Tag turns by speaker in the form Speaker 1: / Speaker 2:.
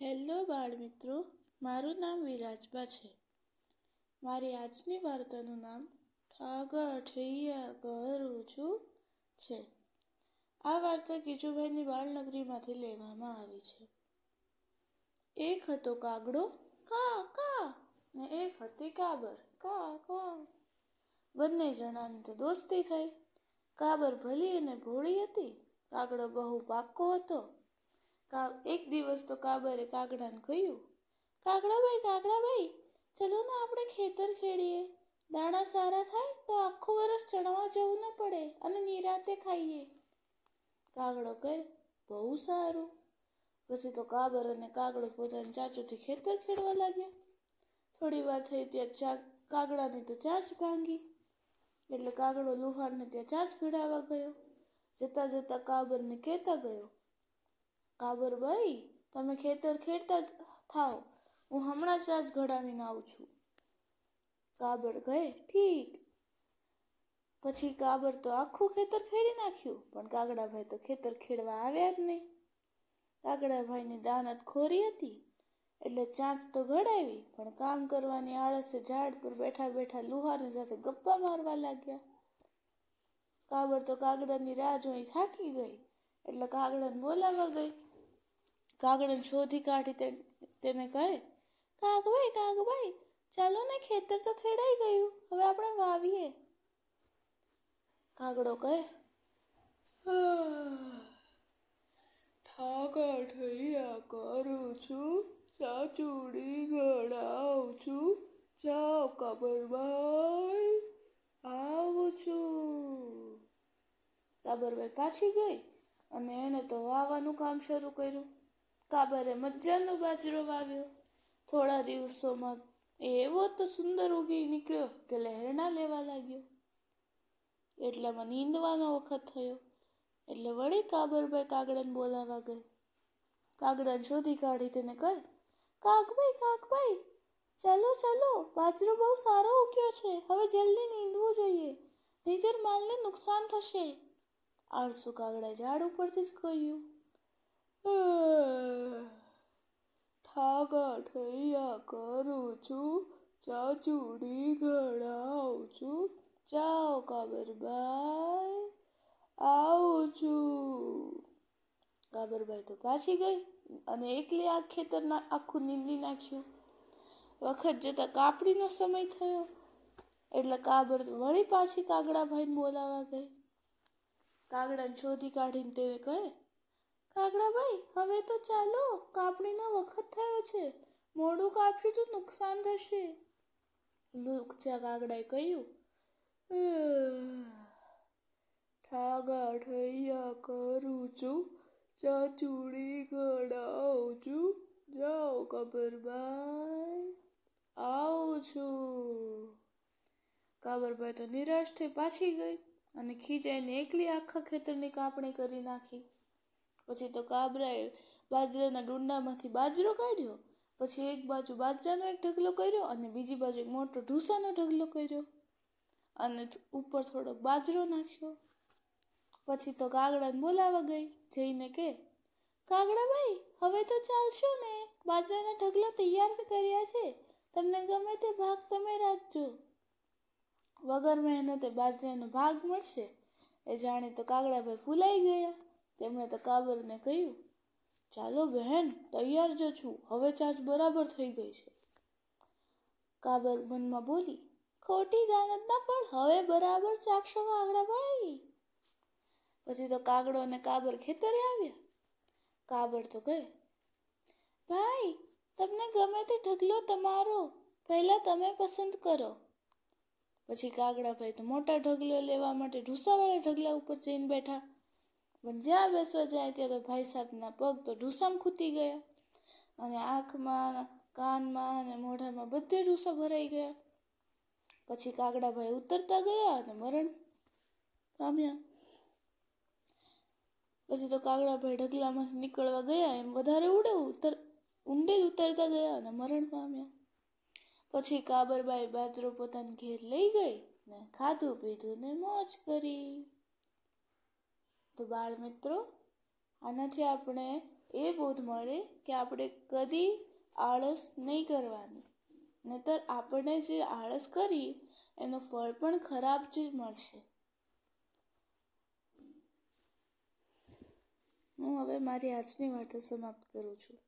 Speaker 1: Hello બાળ મિત્રો મારું નામ વિરાજબા છે મારી આજની વાર્તાનું નામ ઠાગા ઠૈયા કરું છું છે. આ વાર્તા ગીજુભાઈની બાળનગરીમાંથી લેવામાં આવી છે. એક હતો કાગડો, કા કા, ને એક હતી કાબર, કા કા. બંને જણાની તો દોસ્તી થઈ. કાબર ભલી અને ભોળી હતી. કાગડો બહુ પાક્કો હતો. એક દિવસ તો કાબરે કાગડાને કહ્યું કાગડાભાઈ કાગડાભાઈ ચલો ને આપણે ખેતર ખેડીએ. દાણા સારા થાય તો આખું વરસ ચણવા જવું ન પડે અને નિરાતે ખાઈએ. કાગડો કહે, બહુ સારું. પછી તો કાબર અને કાગડો પોતાની ચાચુથી ખેતર ખેડવા લાગ્યા. થોડી વાર થઈ ત્યાં ચા કાગડાની તો ચાંચ ભાંગી. એટલે કાગડો લુહારને ત્યાં ચાંચ ઘડાવવા ગયો. જતા જતા કાબરને કહેતા ગયો કાબરભાઈ તમે ખેતર ખેડતા થાઓ. હું હમણાં જ ઘડાવીને આવું છું. કાબર કહે ઠીક. પછી કાબર તો આખું ખેતર ખેડી નાખ્યું, પણ કાગડાભાઈ તો ખેતર ખેડવા આવ્યા જ નહીં. કાગડાભાઈની દાનત ખોરી હતી, એટલે ચાંચ તો ઘડાવી, પણ કામ કરવાની આળસે ઝાડ પર બેઠા બેઠા લુહારની સાથે ગપ્પા મારવા લાગ્યા. કાબર તો કાગડાની રાહ જોઈ થાકી ગઈ, એટલે કાગડાને બોલાવવા ગઈ. કાગડાને શોધી કાઢી તેને કહે કાગભાઈ કાગભાઈ ચાલો ને ખેતર તો ખેડાઈ ગયું, હવે આપણે વાવીએ. કાગડો કહે ઠાકા ઠૈયા કરું છું, ચાચુડી ગળાવું છું, જાઓ કબરભાઈ આવું છું. કાબરભાઈ પાછી ગઈ અને એણે તો વાવવાનું કામ શરૂ કર્યું. કાબરે મજાનો બાજરો વાવ્યો. થોડા દિવસોમાં એવો તો સુંદર ઉગી નીકળ્યો કે લહેરણા લેવા લાગ્યો. એટલામાં નીંદવાનો વખત થયો, એટલે વળી કાબરભાઈ કાગડાને બોલાવા ગઈ. કાગડાને શોધી કાઢી તેને કહે કાકભાઈ કાકભાઈ ચાલો ચાલો, બાજરો બહુ સારો ઉગ્યો છે. હવે જલ્દી નીંદવું જોઈએ. નહીતર માલને નુકસાન થશે. આળસુ કાગડા ઝાડ ઉપરથી જ કહ્યું ઠાગા ઠૈયા કરું છું ચાચુડી ઘડાવું છું. જાઓ કાબરભાઈ આવું છું. કાબરભાઈ તો પાછી ગઈ અને એકલી આ ખેતરના આખું નીંદી નાખ્યું. વખત જતાં કાપડીનો સમય થયો. એટલે કાબર વળી પાછી કાગડાભાઈને બોલાવા ગઈ. કાગડાને શોધી કાઢીને તેને કહે, કાગડાભાઈ, હવે તો ચાલો, કાપણીનો વખત થયો છે. મોડું કાપશું તો નુકસાન થશે. લુકચા કાગડાએ કહ્યું. ઠાગા ઠૈયા કરું છું. ચાચુડી ગળાવું છું. જાઓ કબરભાઈ આવું છું. કાબરભાઈ તો નિરાશ થઈ પાછી ગઈ અને ખીજાઈને એકલી આખા ખેતરની કાપણી કરી નાખી. પછી તો કાબરાએ બાજરાના ડુંડામાંથી બાજરો કાઢ્યો. પછી એક બાજુ બાજરાનો એક ઢગલો કર્યો અને બીજી બાજુ એક મોટો ઢૂસાનો ઢગલો કર્યો. અને ઉપર થોડોક બાજરો નાખ્યો. પછી તો કાગડાને બોલાવા ગઈ, જઈને કે કાગડાભાઈ હવે તો ચાલશો ને? બાજરાના ઢગલા તૈયાર કર્યા છે. તમને ગમે તે ભાગ તમે રાખજો. વગર મહેનતે બાજરાનો ભાગ મળશે. એ જાણી તો કાગડાભાઈ ફૂલાઈ ગયા. તેમણે તો કાબરને કહ્યું ચાલો બહેન, તૈયાર જ છું. હવે ચાંચ બરાબર થઈ ગઈ છે. કાબર મનમાં બોલી, ખોટી દાનતના પણ હવે બરાબર ચાકશો કાગડાભાઈ પછી તો કાગડો અને કાબર ખેતરે આવ્યા. કાબર તો કહે ભાઈ, તમને ગમે તે ઢગલો તમારો, પહેલાં તમે પસંદ કરો. પછી કાગડાભાઈ તો મોટા ઢગલો લેવા માટે ઢૂસાવાળા ઢગલા ઉપર જઈને બેઠા. પણ જ્યાં બેસવા જાય ત્યાં તો ભાઈ સાહેબના પગ તો ઢૂસામાં ખૂતી ગયા. અને આંખમાં, કાનમાં અને મોઢામાં બધે ઢૂસા ભરાઈ ગયા. પછી કાગડાભાઈ ઉતરતા ગયા અને મરણ પામ્યા. પછી તો કાગડાભાઈ ઢગલામાંથી નીકળવા ગયા, એમ વધારે ઉડે ઉતર, ઊંડે ઉતરતા ગયા અને મરણ પામ્યા. પછી કાબરબાઈ બાજરો પોતાના ઘેર લઈ ગઈ ને ખાધું પીધું ને મોજ કરી. તો બાળ મિત્રો આનાથી આપણે એ બોધ મળે કે આપણે કદી આળસ નહીં કરવાની. નહીતર આપણે જે આળસ કરી એનું ફળ પણ ખરાબ જ મળશે. હું હવે મારી આજની વાર્તા સમાપ્ત કરું છું.